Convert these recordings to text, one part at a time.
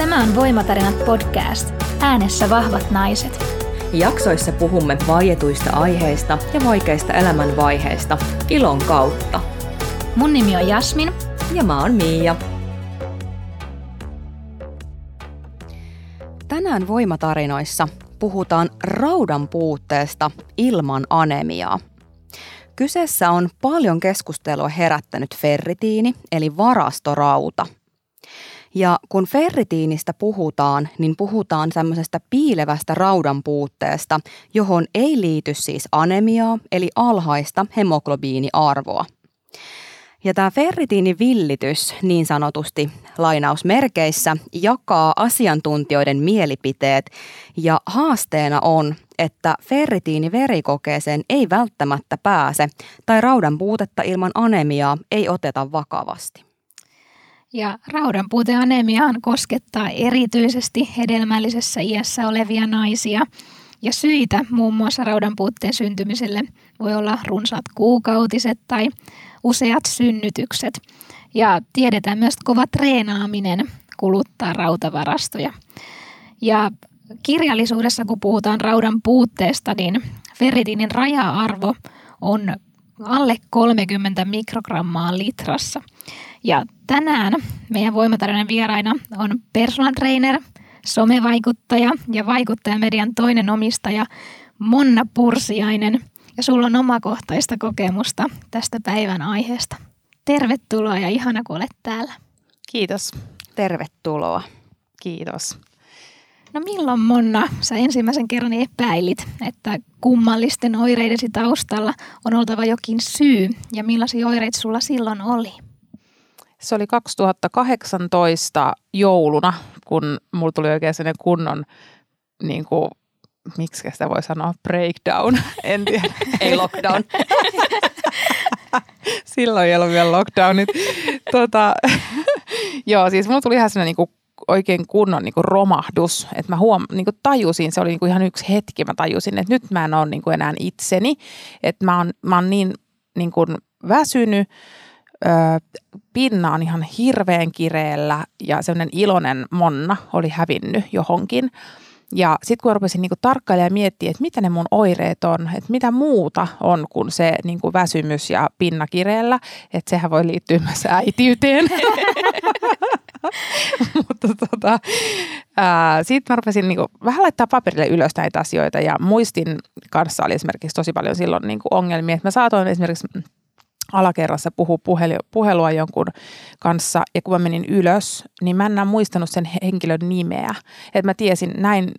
Tämä on Voimatarinat podcast. Äänessä vahvat naiset. Jaksoissa puhumme vaietuista aiheista ja vaikeista elämänvaiheista ilon kautta. Mun nimi on Jasmin. Ja mä oon Miia. Tänään Voimatarinoissa puhutaan raudan puutteesta ilman anemiaa. Kyseessä on paljon keskustelua herättänyt ferritiini, eli varastorauta. Ja kun ferritiinistä puhutaan, niin puhutaan semmoisesta piilevästä raudan puutteesta, johon ei liity siis anemiaa, eli alhaista hemoglobiiniarvoa. Ja tämä ferritiinivillitys niin sanotusti lainausmerkeissä jakaa asiantuntijoiden mielipiteet ja haasteena on, että ferritiiniverikokeeseen ei välttämättä pääse tai raudan puutetta ilman anemiaa ei oteta vakavasti. Ja raudan puute anemiaan koskettaa erityisesti hedelmällisessä iässä olevia naisia. Ja syitä muun muassa raudan puutteen syntymiselle voi olla runsaat kuukautiset tai useat synnytykset. Ja tiedetään myös, että kova treenaaminen kuluttaa rautavarastoja. Ja kirjallisuudessa, kun puhutaan raudan puutteesta, niin ferritiinin raja-arvo on alle 30 mikrogrammaa litrassa. Ja tänään meidän voimatarjoinen vieraina on personal trainer, somevaikuttaja ja vaikuttajamedian toinen omistaja Monna Pursiainen. Ja sulla on omakohtaista kokemusta tästä päivän aiheesta. Tervetuloa ja ihana kun olet täällä. Kiitos. Tervetuloa. Kiitos. No milloin Monna sä ensimmäisen kerran epäilit, että kummallisten oireidesi taustalla on oltava jokin syy ja millaisia oireita sulla silloin oli? Se oli 2018 jouluna, kun mulla tuli oikein sellainen kunnon, niin kuin, miksi sitä voi sanoa, breakdown, en tiedä. ei lockdown. Silloin ei ollut vielä lockdownit. Tota, joo, siis mulla tuli ihan sellainen niin oikein kunnon niin kuin romahdus, että mä huom, niin kuin tajusin, se oli niin kuin ihan yksi hetki, mä tajusin, että nyt mä en ole niin kuin enää itseni, että mä oon, mä oon niin, niin kuin väsynyt, ö, pinna on ihan hirveän kireellä ja semmoinen iloinen monna oli hävinnyt johonkin. Ja sitten kun rupesin niinku tarkkailemaan ja miettiä, että mitä ne mun oireet on, että mitä muuta on kuin se niinku väsymys ja pinna kireellä, että sehän voi liittyä myös äitiyteen. Mutta tota, sitten mä rupesin niinku vähän laittaa paperille ylös näitä asioita ja muistin kanssa oli esimerkiksi tosi paljon silloin niinku ongelmia, että mä saatoin esimerkiksi alakerrassa puhua puhelu, puhelua jonkun kanssa ja kun mä menin ylös, niin mä en enää muistanut sen henkilön nimeä. Että mä tiesin näin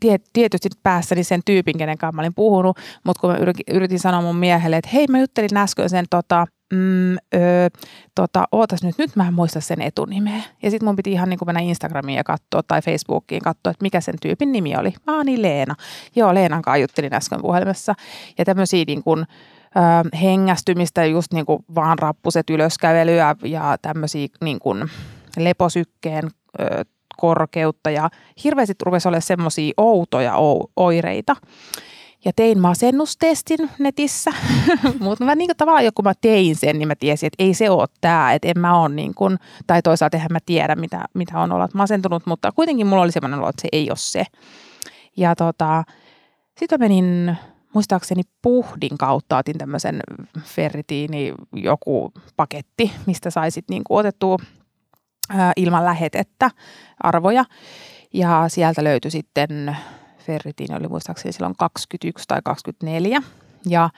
tie, tietysti päässäni sen tyypin, kenen kanssa mä olin puhunut, mutta kun mä yritin, sanoa mun miehelle, että hei mä juttelin äsken sen tota, mm, öö, tota, ootas nyt, nyt mä en muista sen etunimeä. Ja sitten mun piti ihan niin mennä Instagramiin ja katsoa tai Facebookiin katsoa, että mikä sen tyypin nimi oli. Aa niin Leena. Joo, Leenan kanssa juttelin äsken puhelimessa. Ja tämmöisiä niin kuin, ö, hengästymistä, just niin kuin vaan rappuset ylöskävelyä ja tämmöisiä niin kuin leposykkeen ö, korkeutta ja hirveästi rupesi olemaan semmoisia outoja oireita. Ja tein masennustestin netissä, mutta niin tavallaan kun mä tein sen, niin mä tiesin, että ei se ole tämä, että en mä ole niin kuin, tai toisaalta eihän mä tiedä, mitä, mitä on olla masentunut, mutta kuitenkin mulla oli semmoinen olo, että se ei ole se. Ja tota, sitten menin muistaakseni puhdin kautta otin tämmöisen ferritiini joku paketti, mistä saisit niin kuin otettua ilman lähetettä arvoja. Ja sieltä löytyi sitten, ferritiini oli muistaakseni silloin 21 tai 24. Ja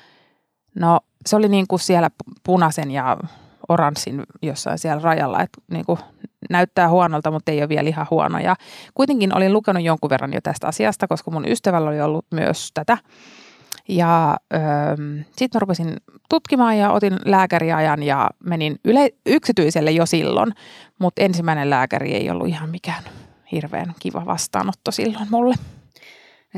no se oli niin kuin siellä punaisen ja oranssin jossain siellä rajalla, että niin kuin näyttää huonolta, mutta ei ole vielä ihan huono. Ja kuitenkin olin lukenut jonkun verran jo tästä asiasta, koska mun ystävällä oli ollut myös tätä ja sitten mä rupesin tutkimaan ja otin lääkäriajan ja menin yle- yksityiselle jo silloin, mutta ensimmäinen lääkäri ei ollut ihan mikään hirveän kiva vastaanotto silloin mulle.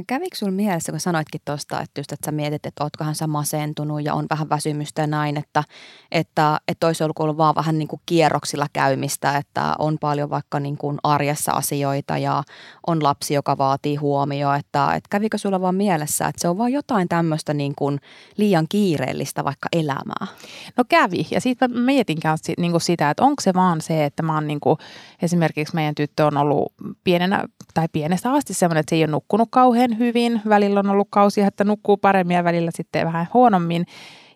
Kävikö sinulla mielessä, kun sanoitkin tuosta, että, just, että sä mietit, että ootkohan sä masentunut ja on vähän väsymystä ja näin, että, että, että olisi ollut vaan vähän niin kuin kierroksilla käymistä, että on paljon vaikka niin kuin arjessa asioita ja on lapsi, joka vaatii huomioon, että, että kävikö sulla vaan mielessä, että se on vaan jotain tämmöistä niin kuin liian kiireellistä vaikka elämää? No kävi ja siitä mietin kanssa niin kuin sitä, että onko se vaan se, että mä oon niin kuin, esimerkiksi meidän tyttö on ollut pienenä tai pienestä asti semmoinen, että se ei ole nukkunut kauhean hyvin. Välillä on ollut kausia, että nukkuu paremmin ja välillä sitten vähän huonommin.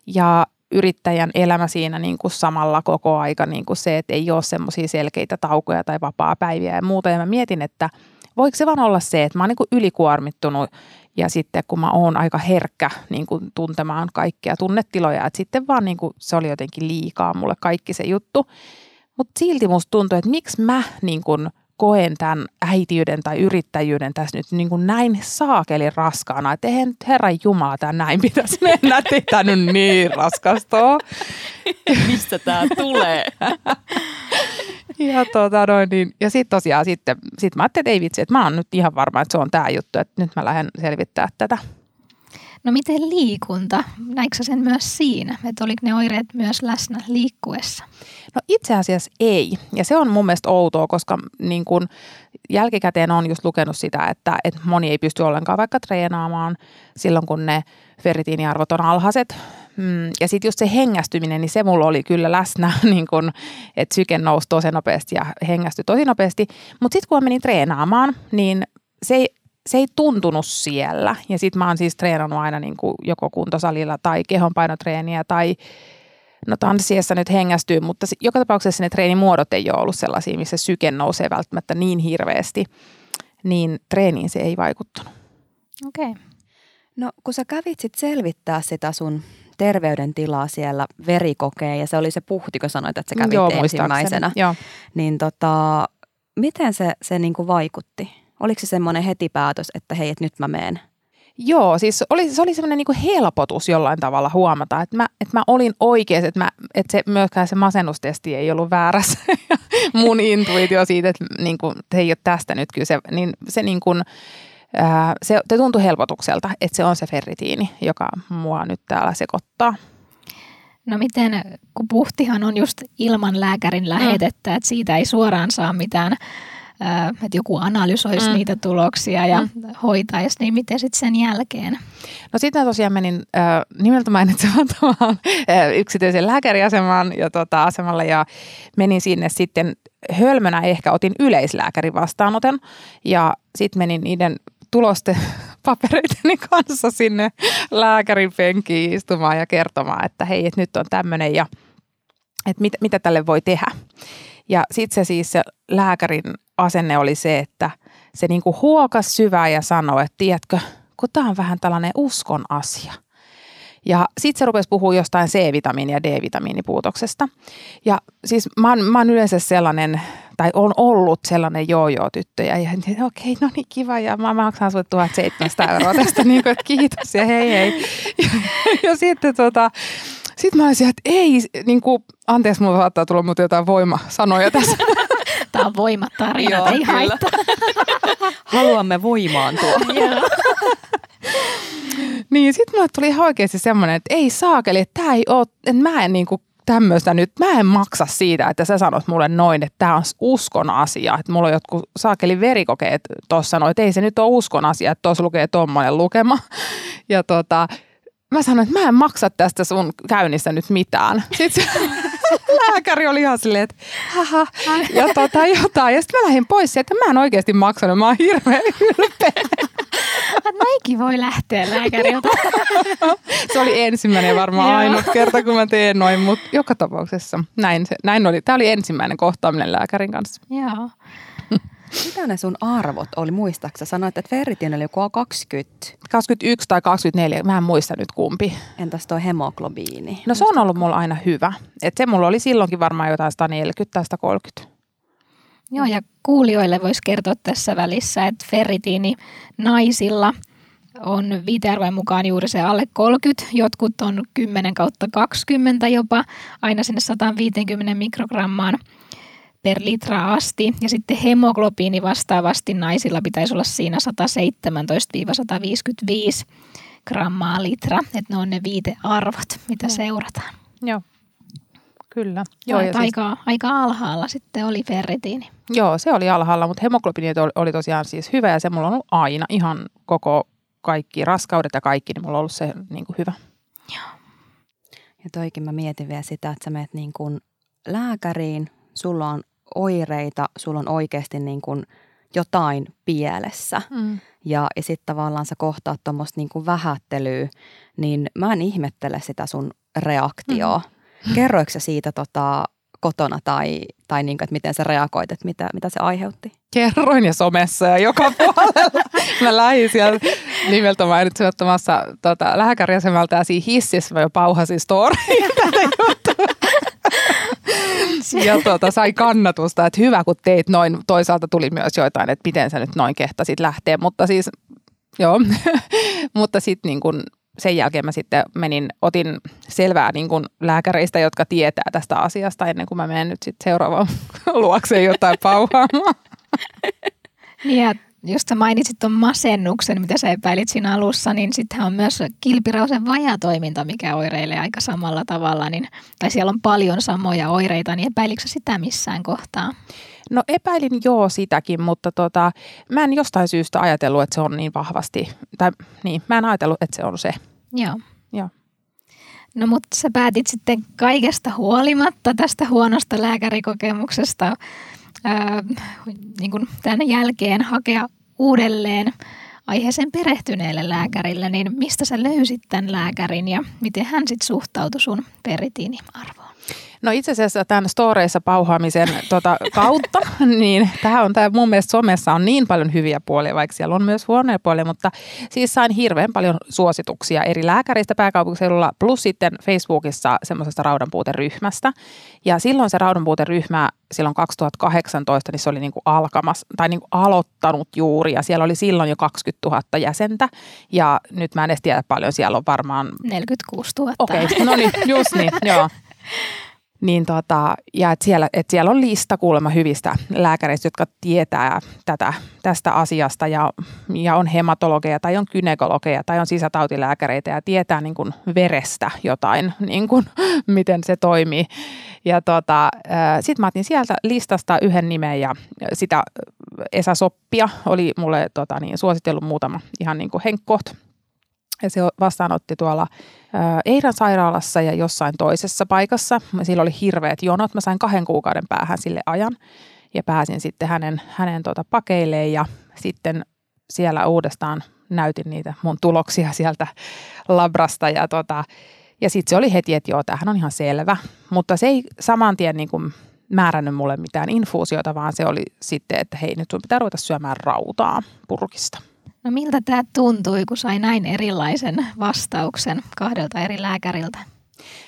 Ja yrittäjän elämä siinä niin kuin samalla koko aika niin kuin se, että ei ole semmoisia selkeitä taukoja tai vapaa-päiviä ja muuta. Ja mä mietin, että voiko se vaan olla se, että mä oon niin kuin ylikuormittunut ja sitten kun mä oon aika herkkä niin kuin tuntemaan kaikkia tunnetiloja, että sitten vaan niin kuin se oli jotenkin liikaa mulle kaikki se juttu. Mutta silti musta tuntuu, että miksi mä niin kuin – koen tämän äitiyden tai yrittäjyyden tässä nyt niin kuin näin saakeli raskaana, että eihän Herran Jumala tämä näin pitäisi mennä, että ei tämä nyt niin raskasta Mistä tämä tulee? ja tota noin, niin, ja sitten tosiaan sitten sit mä ajattelin, että ei vitsi, että mä oon nyt ihan varma, että se on tämä juttu, että nyt mä lähden selvittää tätä. No miten liikunta? Näikö sen myös siinä, että oliko ne oireet myös läsnä liikkuessa? No itse asiassa ei. Ja se on mun mielestä outoa, koska niin kun jälkikäteen on just lukenut sitä, että, että moni ei pysty ollenkaan vaikka treenaamaan silloin, kun ne ferritiiniarvot on alhaiset. Mm, ja sitten just se hengästyminen, niin se mulla oli kyllä läsnä, niin kun, että syke nousi tosi nopeasti ja hengästyi tosi nopeasti. Mutta sitten kun menin treenaamaan, niin se ei se ei tuntunut siellä. Ja sitten mä oon siis treenannut aina niin kuin joko kuntosalilla tai kehonpainotreeniä tai no tanssiessa nyt hengästyy, mutta joka tapauksessa ne treenimuodot ei ole ollut sellaisia, missä syke nousee välttämättä niin hirveästi, niin treeniin se ei vaikuttanut. Okei. Okay. No kun sä kävit sit selvittää sitä sun terveydentilaa siellä verikokeen ja se oli se puhti, kun sanoit, että sä kävit Joo, ensimmäisenä, Joo. niin tota, miten se, se niinku vaikutti? Oliko se semmoinen heti päätös, että hei, että nyt mä meen? Joo, siis oli, se oli semmoinen niin helpotus jollain tavalla huomata, että mä, että mä olin oikeassa, että, mä, että se, myöskään se masennustesti ei ollut väärässä. Mun intuitio siitä, että niin kuin, ei ole tästä nyt kyse, niin se niin kuin, ää, se, se tuntui helpotukselta, että se on se ferritiini, joka mua nyt täällä sekoittaa. No miten, kun puhtihan on just ilman lääkärin lähetettä, mm. että siitä ei suoraan saa mitään että joku analysoisi mm. niitä tuloksia ja mm. hoitaisi, niin miten sitten sen jälkeen? No sitten tosiaan menin äh, nimeltä mainitsemattomaan äh, yksityisen lääkäriasemaan ja tota, asemalle ja menin sinne sitten hölmönä ehkä otin yleislääkärin vastaanoton ja sitten menin niiden tulosten papereiteni kanssa sinne lääkärin penkiin istumaan ja kertomaan, että hei, että nyt on tämmöinen ja että mit, mitä tälle voi tehdä. Ja sitten se siis se lääkärin asenne oli se, että se niinku huokas syvää ja sanoi, että tiedätkö, kun tämä on vähän tällainen uskon asia. Ja sitten se rupesi puhua jostain C-vitamiini- ja D-vitamiinipuutoksesta. Ja siis mä oon, mä oon yleensä sellainen, tai on ollut sellainen joo-joo-tyttö. Ja okei, okay, no niin kiva, ja mä maksan sulle 1700 euroa tästä, niin kuin, että kiitos ja hei hei. Ja, ja sitten tota, sitten mä olisin, että ei, niin kuin, anteeksi, mulla saattaa tulla mutta jotain voimasanoja tässä. Tämä on voimatarina, Joo, ei haittaa. Haluamme voimaantua. niin, sitten mulle tuli ihan oikeasti semmoinen, että ei saakeli, että tämä ei ole, että mä en niin kuin tämmöistä nyt, mä en maksa siitä, että sä sanot mulle noin, että tämä on uskon asia. Että mulla on jotkut saakeli verikokeet tuossa noin, että ei se nyt ole uskon asia, että tuossa lukee tuommoinen lukema. Ja tota, mä sanoin, että mä en maksa tästä sun käynnistä nyt mitään. Sitten lääkäri oli ihan silleen, että haha, ja tota, jotain. Ja sitten mä lähdin pois sieltä, mä en oikeasti maksanut, mä oon hirveän ylpeä. Näinkin voi lähteä lääkäriltä. se oli ensimmäinen varmaan ainut kerta, kun mä teen noin, mutta joka tapauksessa näin, se, näin oli. Tämä oli ensimmäinen kohtaaminen lääkärin kanssa. Joo. Mitä ne sun arvot oli, muistaaksä? Sanoit, että ferritin oli joku 20. 21 tai 24, mä en muista nyt kumpi. Entäs toi hemoglobiini? No se on ollut mulla aina hyvä. Et se mulla oli silloinkin varmaan jotain 140 tai 130. Joo, ja kuulijoille voisi kertoa tässä välissä, että ferritiini naisilla on viitearvojen mukaan juuri se alle 30, jotkut on 10 kautta 20 jopa, aina sinne 150 mikrogrammaan per litra asti. Ja sitten hemoglobiini vastaavasti naisilla pitäisi olla siinä 117-155 grammaa litra. Että ne on ne viitearvot, mitä seurataan. Joo, kyllä. Joo, ja siis- aika, aika alhaalla sitten oli ferritiini. Joo, se oli alhaalla, mutta hemoglobiini oli, tosiaan siis hyvä ja se mulla on ollut aina ihan koko kaikki raskaudet ja kaikki, niin mulla on ollut se niin kuin hyvä. Ja toikin mä mietin vielä sitä, että sä menet niin kuin lääkäriin, sulla on oireita, sulla on oikeasti niin kuin jotain pielessä. Mm. Ja, ja sitten tavallaan sä kohtaat tuommoista niin kuin vähättelyä, niin mä en ihmettele sitä sun reaktioa. Mm. Kerroiko sä siitä tota, kotona tai, tai niin kuin, että miten sä reagoit, että mitä, mitä se aiheutti? Kerroin ja somessa ja joka puolella. Mä lähdin siellä nimeltä mainitsin ottamassa tota, lääkäriasemalta ja siinä hississä mä jo pauhasin storyin. Ja tuota, sai kannatusta, että hyvä kun teit noin. Toisaalta tuli myös joitain, että miten sä nyt noin kehtasit lähteä, mutta siis joo. mutta sitten niin kun sen jälkeen mä sitten menin, otin selvää niin kun lääkäreistä, jotka tietää tästä asiasta ennen kuin mä menen nyt sitten seuraavaan luokseen jotain pauhaamaan. Niin ja just sä mainitsit tuon masennuksen, mitä sä epäilit siinä alussa, niin sittenhän on myös kilpirausen vajatoiminta, mikä oireilee aika samalla tavalla, niin, tai siellä on paljon samoja oireita, niin epäilikö sitä missään kohtaa? No epäilin joo sitäkin, mutta tota, mä en jostain syystä ajatellut, että se on niin vahvasti, tai niin, mä en ajatellut, että se on se. Joo. Joo. No mutta sä päätit sitten kaikesta huolimatta tästä huonosta lääkärikokemuksesta ää, niin kuin tämän jälkeen hakea uudelleen aiheeseen perehtyneelle lääkärille, niin mistä sä löysit tämän lääkärin ja miten hän sitten suhtautui sun peritiiniarvoon? No itse asiassa tämän storeissa pauhaamisen tota, kautta, niin tämä on tämä mun mielestä somessa on niin paljon hyviä puolia, vaikka siellä on myös huonoja puolia, mutta siis sain hirveän paljon suosituksia eri lääkäreistä pääkaupunkiseudulla, plus sitten Facebookissa semmoisesta raudanpuuteryhmästä. Ja silloin se raudanpuuteryhmä silloin 2018, niin se oli niin kuin alkamas, tai niin kuin aloittanut juuri, ja siellä oli silloin jo 20 000 jäsentä, ja nyt mä en edes tiedä paljon, siellä on varmaan 46 000. Okei, okay, no niin, just niin, joo. Niin tota, ja et siellä, et siellä on lista kuulemma hyvistä lääkäreistä, jotka tietää tätä, tästä asiasta ja, ja on hematologeja tai on kynekologeja tai on sisätautilääkäreitä ja tietää niin kuin verestä jotain, niin kuin, miten se toimii. Ja tota, sitten mä otin sieltä listasta yhden nimen ja sitä Esa Soppia oli mulle tota, niin, suositellut muutama ihan niin kuin henkkoht ja se vastaanotti tuolla Eiran sairaalassa ja jossain toisessa paikassa. Sillä oli hirveät jonot. Mä sain kahden kuukauden päähän sille ajan ja pääsin sitten hänen, hänen tuota pakeilleen ja sitten siellä uudestaan näytin niitä mun tuloksia sieltä labrasta ja, tota, ja sitten se oli heti, että joo, tämähän on ihan selvä, mutta se ei saman tien niin kuin määrännyt mulle mitään infuusiota, vaan se oli sitten, että hei nyt sun pitää ruveta syömään rautaa purkista. No miltä tämä tuntui, kun sai näin erilaisen vastauksen kahdelta eri lääkäriltä?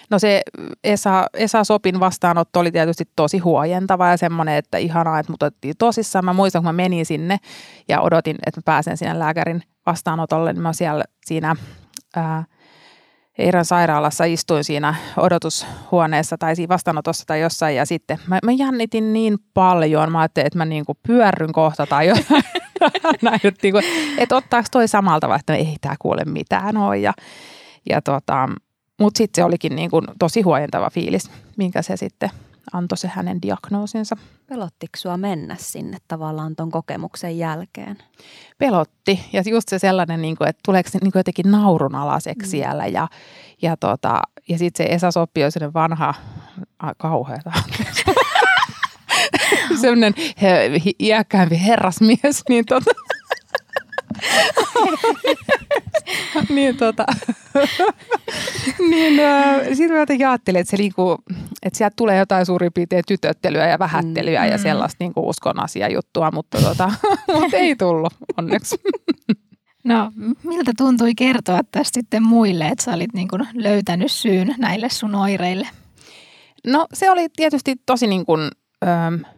No se Esa, Esa Sopin vastaanotto oli tietysti tosi huojentava ja semmoinen, että ihanaa, että mut otettiin tosissaan. Mä muistan, kun mä menin sinne ja odotin, että mä pääsen sinne lääkärin vastaanotolle, niin mä siellä siinä ää, Eiran sairaalassa istuin siinä odotushuoneessa tai siinä vastaanotossa tai jossain ja sitten mä, mä jännitin niin paljon. Mä ajattelin, että mä niinku pyörryn kohta tai jotain. Näin, että, niinku, että ottaako toi samalta vai että ei tämä kuule mitään ole. Ja, ja tota, mutta sitten se olikin niinku tosi huojentava fiilis, minkä se sitten antoi se hänen diagnoosinsa. Pelottiko sua mennä sinne tavallaan ton kokemuksen jälkeen? Pelotti. Ja just se sellainen, niin kuin, että tuleeko se niin kuin jotenkin naurunalaiseksi mm. siellä. Ja, ja, tota, ja sitten se Esa Soppi on sellainen vanha, kauheata. Sellainen he, iäkkäämpi herrasmies, niin tota, niin tota, niin äh, sitten mä jotenkin ajattelin, että, se niinku, että sieltä tulee jotain suurin piirtein tytöttelyä ja vähättelyä mm. ja sellaista niinku uskon juttua, mutta tota, mut ei tullut onneksi. No, miltä tuntui kertoa tästä sitten muille, että sä olit niin kuin löytänyt syyn näille sun oireille? No se oli tietysti tosi niin kuin ö,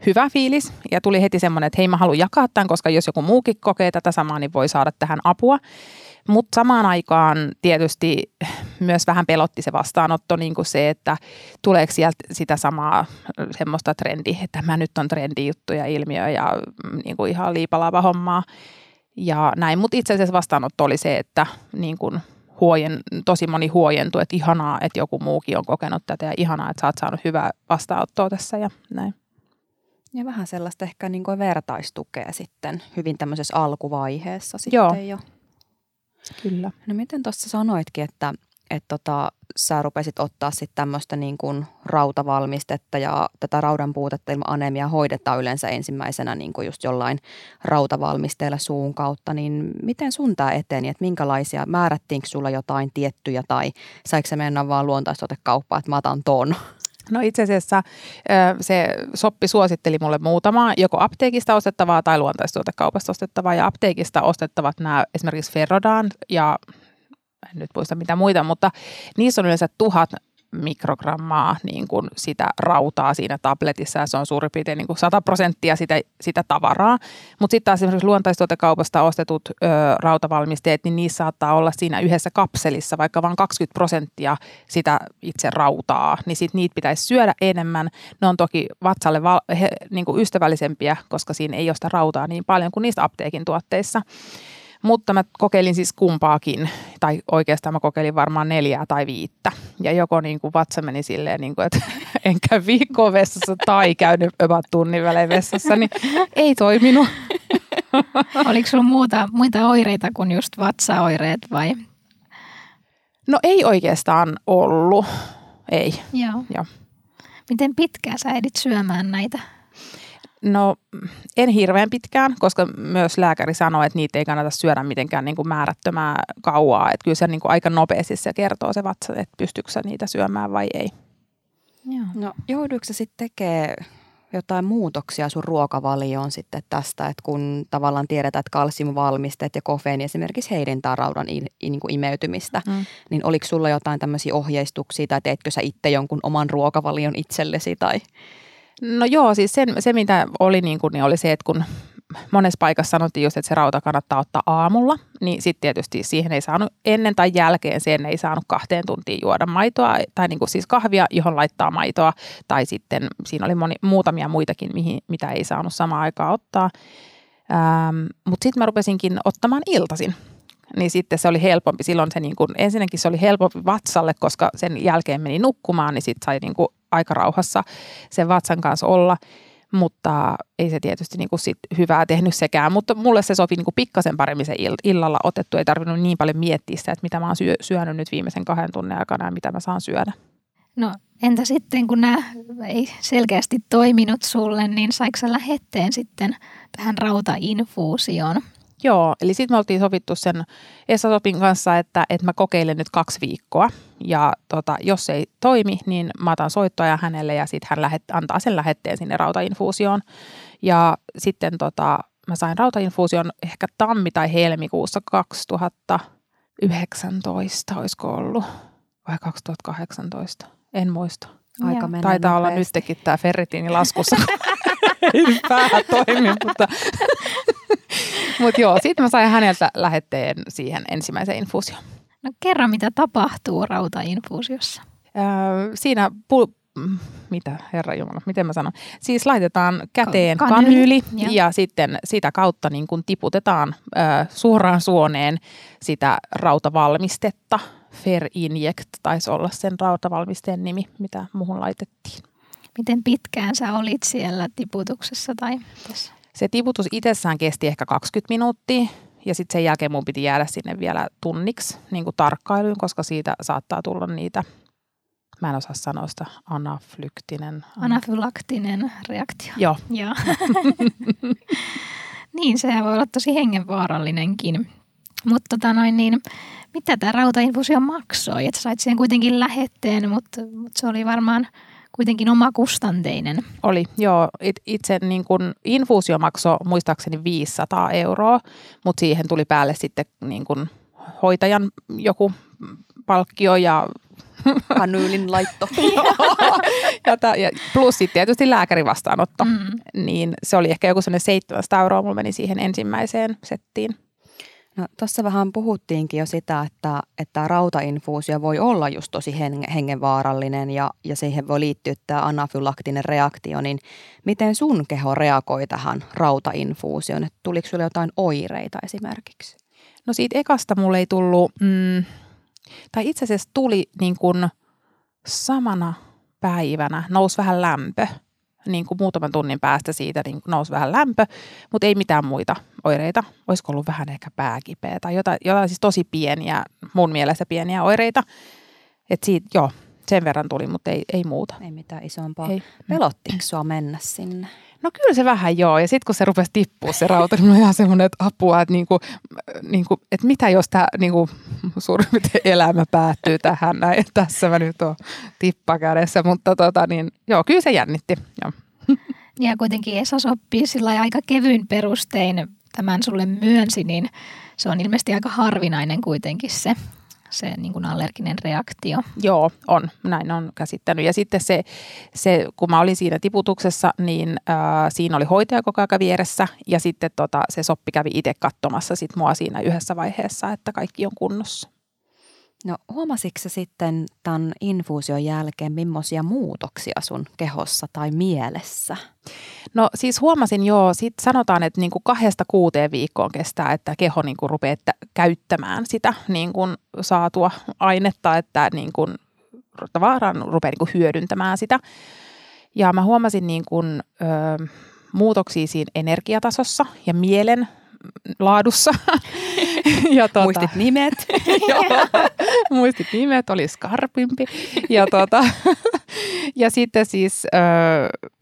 hyvä fiilis ja tuli heti semmoinen, että hei mä haluan jakaa tämän, koska jos joku muukin kokee tätä samaa, niin voi saada tähän apua. Mutta samaan aikaan tietysti myös vähän pelotti se vastaanotto, niin kuin se, että tuleeko sieltä sitä samaa semmoista trendiä, että mä nyt on juttu ja ilmiö ja mm, niin kuin ihan liipalaava hommaa ja näin. Mutta itse asiassa vastaanotto oli se, että niin kuin huojen, tosi moni huojentui, että ihanaa, että joku muukin on kokenut tätä ja ihanaa, että sä oot saanut hyvää vastaanottoa tässä ja näin. Ja vähän sellaista ehkä niin kuin vertaistukea sitten hyvin tämmöisessä alkuvaiheessa sitten Joo. jo. Kyllä. No miten tuossa sanoitkin, että että tota, sä rupesit ottaa sitten tämmöistä niin kuin rautavalmistetta ja tätä raudan puutetta ilman anemia hoidetaan yleensä ensimmäisenä niin kuin just jollain rautavalmisteella suun kautta, niin miten sun tämä eteni, että minkälaisia, määrättiinkö sulla jotain tiettyjä tai saiko se mennä vaan luontaistuotekauppaan, että mä otan ton? No itse asiassa se Soppi suositteli mulle muutamaa, joko apteekista ostettavaa tai luontaistuotekaupasta ostettavaa. Ja apteekista ostettavat nämä esimerkiksi Ferrodan ja en nyt muista mitä muita, mutta niissä on yleensä tuhat mikrogrammaa niin kuin sitä rautaa siinä tabletissa ja se on suurin piirtein niin kuin 100 prosenttia sitä, sitä tavaraa. Mutta sitten taas esimerkiksi luontaistuotekaupasta ostetut ö, rautavalmisteet, niin niissä saattaa olla siinä yhdessä kapselissa vaikka vain 20 prosenttia sitä itse rautaa, niin sitten niitä pitäisi syödä enemmän. Ne on toki vatsalle val, he, niin kuin ystävällisempiä, koska siinä ei ole sitä rautaa niin paljon kuin niistä apteekin tuotteissa. Mutta mä kokeilin siis kumpaakin, tai oikeastaan mä kokeilin varmaan neljää tai viittä. Ja joko niin kuin vatsa meni silleen, niin kuin, että en käy viikkoon vessassa tai käynyt about tunnin välein vessassa, niin ei toiminut. Oliko sulla muuta, muita oireita kuin just vatsaoireet vai? No ei oikeastaan ollut, ei. Joo. Joo. Miten pitkään sä edit syömään näitä No en hirveän pitkään, koska myös lääkäri sanoi, että niitä ei kannata syödä mitenkään niin kuin määrättömää kauaa. Että kyllä se niin kuin aika nopeasti se kertoo se vatsa, että pystyykö niitä syömään vai ei. Joo. No jouduiko se sitten tekemään jotain muutoksia sun ruokavalioon sitten tästä, että kun tavallaan tiedetään, että kalsiumvalmisteet ja kofeini esimerkiksi heidentää raudan i, i, niin kuin imeytymistä, mm. niin oliko sulla jotain tämmöisiä ohjeistuksia tai teetkö sä itse jonkun oman ruokavalion itsellesi tai – No joo, siis sen, se mitä oli, niin, kuin, niin oli se, että kun monessa paikassa sanottiin just, että se rauta kannattaa ottaa aamulla, niin sitten tietysti siihen ei saanut ennen tai jälkeen, sen ei saanut kahteen tuntiin juoda maitoa, tai niin kuin siis kahvia, johon laittaa maitoa, tai sitten siinä oli moni, muutamia muitakin, mihin, mitä ei saanut samaan aikaan ottaa. Ähm, Mutta sitten mä rupesinkin ottamaan iltasin niin sitten se oli helpompi. Silloin se niin kuin, ensinnäkin se oli helpompi vatsalle, koska sen jälkeen meni nukkumaan, niin sitten sai niin kuin aika rauhassa sen vatsan kanssa olla. Mutta ei se tietysti niin kuin sit hyvää tehnyt sekään, mutta mulle se sopi niin kuin pikkasen paremmin se illalla otettu. Ei tarvinnut niin paljon miettiä sitä, että mitä mä oon syö, syönyt nyt viimeisen kahden tunnin aikana ja mitä mä saan syödä. No entä sitten, kun nämä ei selkeästi toiminut sulle, niin saiko sä lähetteen sitten tähän rautainfuusioon? Joo, eli sitten me oltiin sovittu sen Esa Sopin kanssa, että, että mä kokeilen nyt kaksi viikkoa. Ja tota, jos ei toimi, niin mä otan soittoja hänelle ja sitten hän lähet, antaa sen lähetteen sinne rautainfuusioon. Ja sitten tota, mä sain rautainfuusion ehkä tammi- tai helmikuussa 2019, olisiko ollut, vai 2018, en muista. Aika Taitaa olla nytkin tämä ferritiini laskussa, ei pää toimi, mutta Mutta joo, sitten mä sain häneltä lähetteen siihen ensimmäiseen infuusioon. No kerro, mitä tapahtuu rautainfuusiossa. Öö, siinä pu- mitä herra Jumala, miten mä sanon? Siis laitetaan käteen Ka- kanyyli, ja. ja sitten sitä kautta niin kun tiputetaan ö, suoraan suoneen sitä rautavalmistetta. Fair Inject taisi olla sen rautavalmisteen nimi, mitä muuhun laitettiin. Miten pitkään sä olit siellä tiputuksessa tai tässä? Se tiputus itsessään kesti ehkä 20 minuuttia ja sitten sen jälkeen mun piti jäädä sinne vielä tunniksi niin kuin tarkkailuun, koska siitä saattaa tulla niitä, mä en osaa sanoa sitä, anaflyktinen. Anafylaktinen reaktio. Joo. Joo. niin, se voi olla tosi hengenvaarallinenkin. Mutta tota noin, niin, mitä tämä rautainfusio maksoi? Että sait siihen kuitenkin lähetteen, mutta, mutta se oli varmaan – kuitenkin omakustanteinen. Oli, joo. Itse niin kuin infuusio maksoi muistaakseni 500 euroa, mutta siihen tuli päälle sitten niin kuin hoitajan joku palkkio ja Kanyylin laitto. ja, ta, ja plus sitten tietysti lääkärin vastaanotto. Mm. Niin se oli ehkä joku sellainen 700 euroa, mulla meni siihen ensimmäiseen settiin. No tuossa vähän puhuttiinkin jo sitä, että, että rautainfuusio voi olla just tosi hengenvaarallinen ja, ja siihen voi liittyä tämä anafylaktinen reaktio, niin miten sun keho reagoi tähän rautainfuusioon? Että tuliko sulle jotain oireita esimerkiksi? No siitä ekasta mulle ei tullut, mm, tai itse asiassa tuli niin kuin samana päivänä, nousi vähän lämpö. Niin kuin muutaman tunnin päästä siitä niin nousi vähän lämpö, mutta ei mitään muita oireita. Olisiko ollut vähän ehkä pääkipeä tai jotain, jotain siis tosi pieniä, mun mielestä pieniä oireita. Että siitä, joo, sen verran tuli, mutta ei, ei muuta. Ei mitään isompaa. Ei. Pelottiko sua mennä sinne? No kyllä se vähän joo. Ja sitten kun se rupesi tippua se rauta, niin on ihan semmoinen, että apua, että, niinku, niinku, että mitä jos tämä niinku, suurin elämä päättyy tähän näin. Että tässä mä nyt oon tippa kädessä. Mutta tota, niin, joo, kyllä se jännitti. Joo. Ja kuitenkin Esa sopii sillä aika kevyin perustein tämän sulle myönsi, niin se on ilmeisesti aika harvinainen kuitenkin se se niin kuin allerginen reaktio. Joo, on. Näin on käsittänyt. Ja sitten se, se kun mä olin siinä tiputuksessa, niin äh, siinä oli hoitaja koko ajan vieressä ja sitten tota, se soppi kävi itse katsomassa sit mua siinä yhdessä vaiheessa, että kaikki on kunnossa. No huomasitko sitten tämän infuusion jälkeen, millaisia muutoksia sun kehossa tai mielessä? No siis huomasin joo, sit sanotaan, että niinku kahdesta kuuteen viikkoon kestää, että keho niinku rupeaa käyttämään sitä niinku saatua ainetta, että niinku, tavallaan rupeaa niinku hyödyntämään sitä. Ja mä huomasin niinku, ö, muutoksia siinä energiatasossa ja mielen laadussa. ja tuota, Muistit nimet. joo, muistit nimet, oli skarpimpi. Ja, tuota, ja sitten siis äh,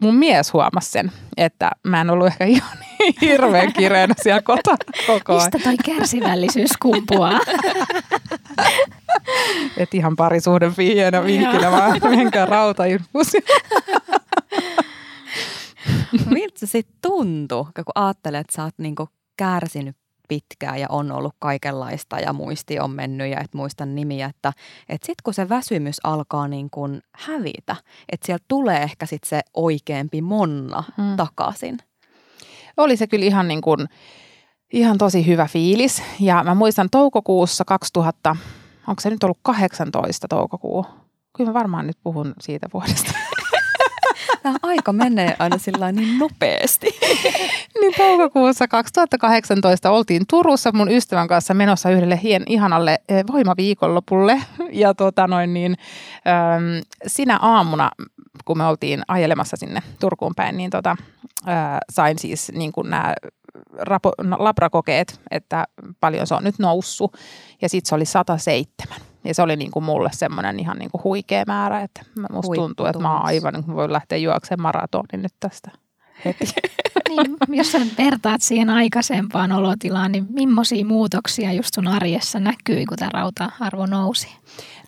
mun mies huomasi sen, että mä en ollut ehkä ihan niin hirveän kireänä siellä kotona koko ajan. Mistä toi kärsivällisyys kumpuaa? Et ihan parisuhden vihjeenä vinkkinä vaan menkää rautainfuusio. Miltä se sitten tuntuu, kun ajattelet, että sä oot niinku kärsinyt pitkään ja on ollut kaikenlaista ja muisti on mennyt ja et muista nimiä, että et sitten kun se väsymys alkaa niin kuin hävitä, että sieltä tulee ehkä sitten se oikeampi monna hmm. takaisin. Oli se kyllä ihan niin kuin, ihan tosi hyvä fiilis ja mä muistan toukokuussa 2000, onko se nyt ollut 18 toukokuu? Kyllä mä varmaan nyt puhun siitä vuodesta. Tämä aika menee aina sillä niin nopeasti. niin toukokuussa 2018 oltiin Turussa mun ystävän kanssa menossa yhdelle hien ihanalle eh, voimaviikonlopulle. Ja tota noin niin, äm, sinä aamuna, kun me oltiin ajelemassa sinne Turkuun päin, niin tota, ää, sain siis niin kuin nämä labrakokeet, että paljon se on nyt noussut. Ja sitten se oli 107. Ja se oli niin kuin mulle semmoinen ihan niin kuin huikea määrä, että musta tuntuu, että mä aivan, niin voin lähteä juoksemaan maratonin nyt tästä heti. niin, jos sä vertaat siihen aikaisempaan olotilaan, niin millaisia muutoksia just sun arjessa näkyi, kun tämä rauta-arvo nousi?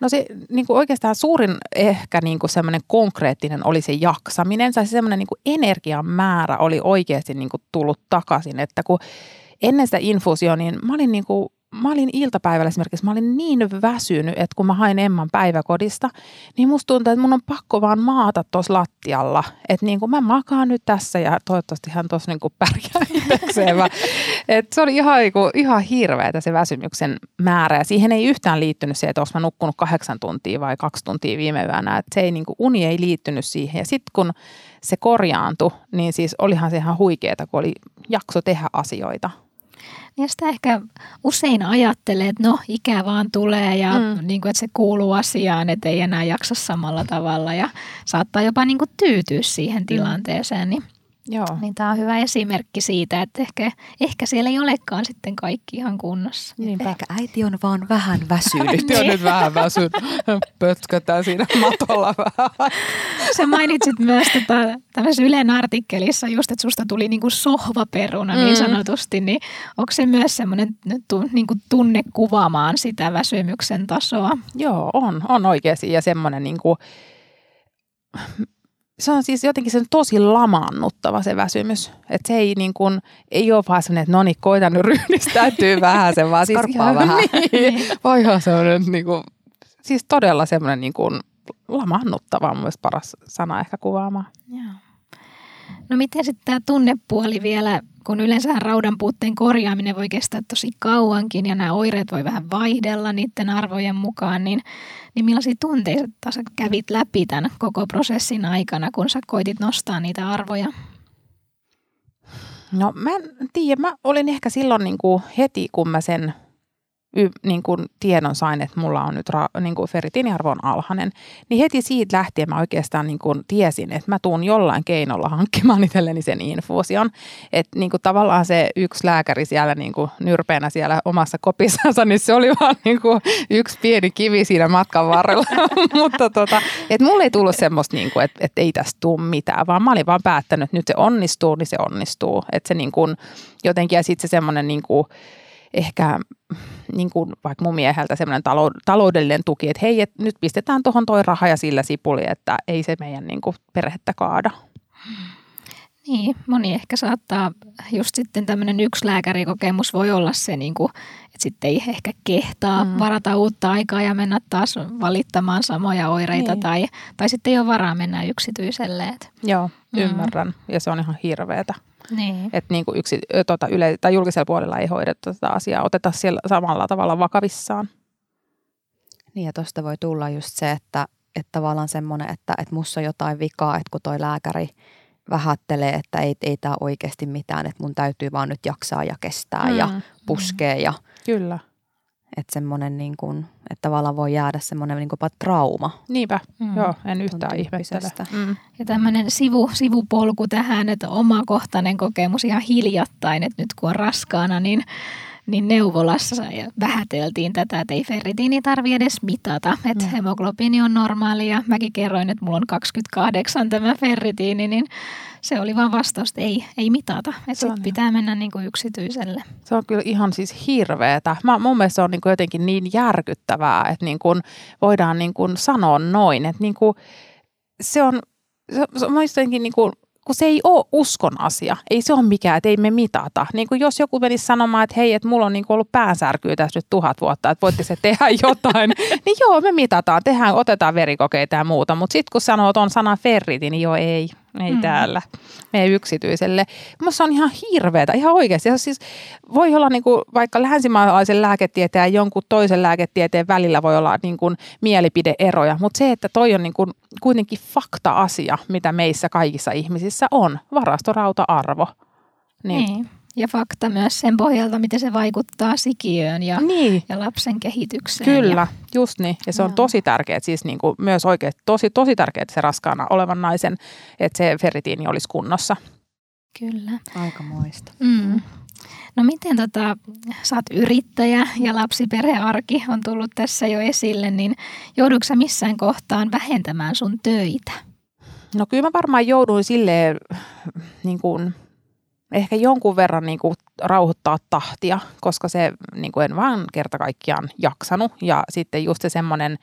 No se niin kuin oikeastaan suurin ehkä niin kuin semmoinen konkreettinen oli se jaksaminen. Se semmoinen niin kuin energian määrä oli oikeasti niin kuin tullut takaisin, että kun ennen sitä infuusioa, niin mä olin niin kuin mä olin iltapäivällä esimerkiksi, mä olin niin väsynyt, että kun mä hain Emman päiväkodista, niin musta tuntuu, että mun on pakko vaan maata tuossa lattialla. Että niin kuin mä makaan nyt tässä ja toivottavasti hän tuossa niin pärjää Et se oli ihan, niin kuin, ihan hirveätä se väsymyksen määrä ja siihen ei yhtään liittynyt se, että mä nukkunut kahdeksan tuntia vai kaksi tuntia viime yönä. Että se ei, niin kuin, uni ei liittynyt siihen ja sitten kun se korjaantui, niin siis olihan se ihan huikeeta, kun oli jakso tehdä asioita ja sitä ehkä usein ajattelee, että no ikä vaan tulee ja mm. niin kuin, että se kuuluu asiaan, että ei enää jaksa samalla tavalla ja saattaa jopa niin kuin tyytyä siihen mm. tilanteeseen. Niin Joo. Niin tämä on hyvä esimerkki siitä, että ehkä, ehkä siellä ei olekaan sitten kaikki ihan kunnossa. Niinpä. Ehkä äiti on vaan vähän väsynyt. Äiti on nyt vähän väsynyt. Pötkötään siinä matolla vähän. Sä mainitsit myös tota, tämmöisessä Ylen artikkelissa just, että susta tuli niinku sohvaperuna niin mm. niin sanotusti. Niin onko se myös semmoinen niinku tunne kuvaamaan sitä väsymyksen tasoa? Joo, on. On oikeasti. Ja semmoinen niinku, se on siis jotenkin sen tosi lamaannuttava se väsymys. Että se ei, niin kuin, ei ole vaan sellainen, että no niin, koitan nyt ryhdistäytyä vähän sen, vaan siis ihan, vähän. Niin, voihan se on nyt niin kuin, siis todella semmoinen niin kuin lamaannuttava on myös paras sana ehkä kuvaamaan. Joo. No miten sitten tämä tunnepuoli vielä, kun yleensä raudan puutteen korjaaminen voi kestää tosi kauankin ja nämä oireet voi vähän vaihdella niiden arvojen mukaan, niin, niin millaisia tunteita sä kävit läpi tämän koko prosessin aikana, kun sä koitit nostaa niitä arvoja? No mä en tiedä, mä olin ehkä silloin niin kuin heti, kun mä sen y, niin kuin tiedon sain, että mulla on nyt ra, niin kuin ferritiiniarvo on alhainen, niin heti siitä lähtien mä oikeastaan niin kuin tiesin, että mä tuun jollain keinolla hankkimaan itselleni sen infuusion. Että niin kuin tavallaan se yksi lääkäri siellä niin kuin nyrpeänä siellä omassa kopissansa, niin se oli vaan niin kuin yksi pieni kivi siinä matkan varrella. Mutta tota, että mulle ei tullut semmoista, niin kuin, että, että ei tästä tule mitään, vaan mä olin vaan päättänyt, että nyt se onnistuu, niin se onnistuu. Että se niin kuin, jotenkin ja sitten se semmoinen niin kuin, ehkä niin kuin vaikka mun mieheltä semmoinen taloudellinen tuki, että hei, et nyt pistetään tuohon toi raha ja sillä sipuli, että ei se meidän niin kuin perhettä kaada. Niin, moni ehkä saattaa, just sitten tämmöinen yksi lääkärikokemus voi olla se, niin kuin, että sitten ei ehkä kehtaa mm. varata uutta aikaa ja mennä taas valittamaan samoja oireita niin. tai, tai sitten ei ole varaa mennä yksityiselle. Joo, mm. ymmärrän ja se on ihan hirveetä. Niin. Että niin kuin yksi, tota, yle, tai julkisella puolella ei hoideta tätä asiaa, oteta siellä samalla tavalla vakavissaan. Niin ja tuosta voi tulla just se, että, että tavallaan semmoinen, että, että musta on jotain vikaa, että kun toi lääkäri vähättelee, että ei, ei tämä oikeasti mitään, että mun täytyy vaan nyt jaksaa ja kestää mm. ja puskee. Ja, Kyllä. Että semmoinen niin kuin, että tavallaan voi jäädä semmoinen niin kuin trauma. Niinpä, mm. joo, en yhtään ihmettele. Mm. Ja tämmöinen sivu, sivupolku tähän, että omakohtainen kokemus ihan hiljattain, että nyt kun on raskaana, niin niin neuvolassa vähäteltiin tätä, että ei ferritiini tarvi edes mitata, että mm. hemoglobiini on normaali ja mäkin kerroin, että mulla on 28 tämä ferritiini, niin se oli vaan vastaus, että ei, ei mitata, että sit pitää mennä niin kuin yksityiselle. Se on kyllä ihan siis hirveetä. Mä, mun mielestä se on niin kuin jotenkin niin järkyttävää, että niin kuin voidaan niin kuin sanoa noin, että niin kuin se on, se, se on jotenkin niin kuin kun se ei ole uskon asia. Ei se ole mikään, että ei me mitata. Niin kuin jos joku menisi sanomaan, että hei, että mulla on niin kuin ollut päänsärkyä tässä nyt tuhat vuotta, että voitte se tehdä jotain, niin joo, me mitataan, tehdään, otetaan verikokeita ja muuta. Mutta sitten kun sanoo on sana ferriti, niin joo, ei, ei mm. täällä, meidän yksityiselle. Minusta on ihan hirveätä, ihan oikeasti. Siis voi olla niin kuin, vaikka länsimaalaisen lääketieteen ja jonkun toisen lääketieteen välillä voi olla niin kuin mielipideeroja, mutta se, että toi on niin kuin kuitenkin fakta-asia, mitä meissä kaikissa ihmisissä on, varastorauta-arvo. Niin. niin. Ja fakta myös sen pohjalta, miten se vaikuttaa sikiöön ja, niin. ja lapsen kehitykseen. Kyllä, ja, just niin. Ja se on tosi tärkeää, siis niin kuin myös oikein tosi, tosi tärkeää se raskaana olevan naisen, että se ferritiini olisi kunnossa. Kyllä. Aikamoista. Mm. No miten tota, sä oot yrittäjä ja lapsiperhearki on tullut tässä jo esille, niin joudutko missään kohtaan vähentämään sun töitä? No kyllä mä varmaan jouduin silleen niin kuin ehkä jonkun verran niin kuin rauhoittaa tahtia, koska se niin kuin en vaan kerta kaikkiaan jaksanut. Ja sitten just se semmoinen,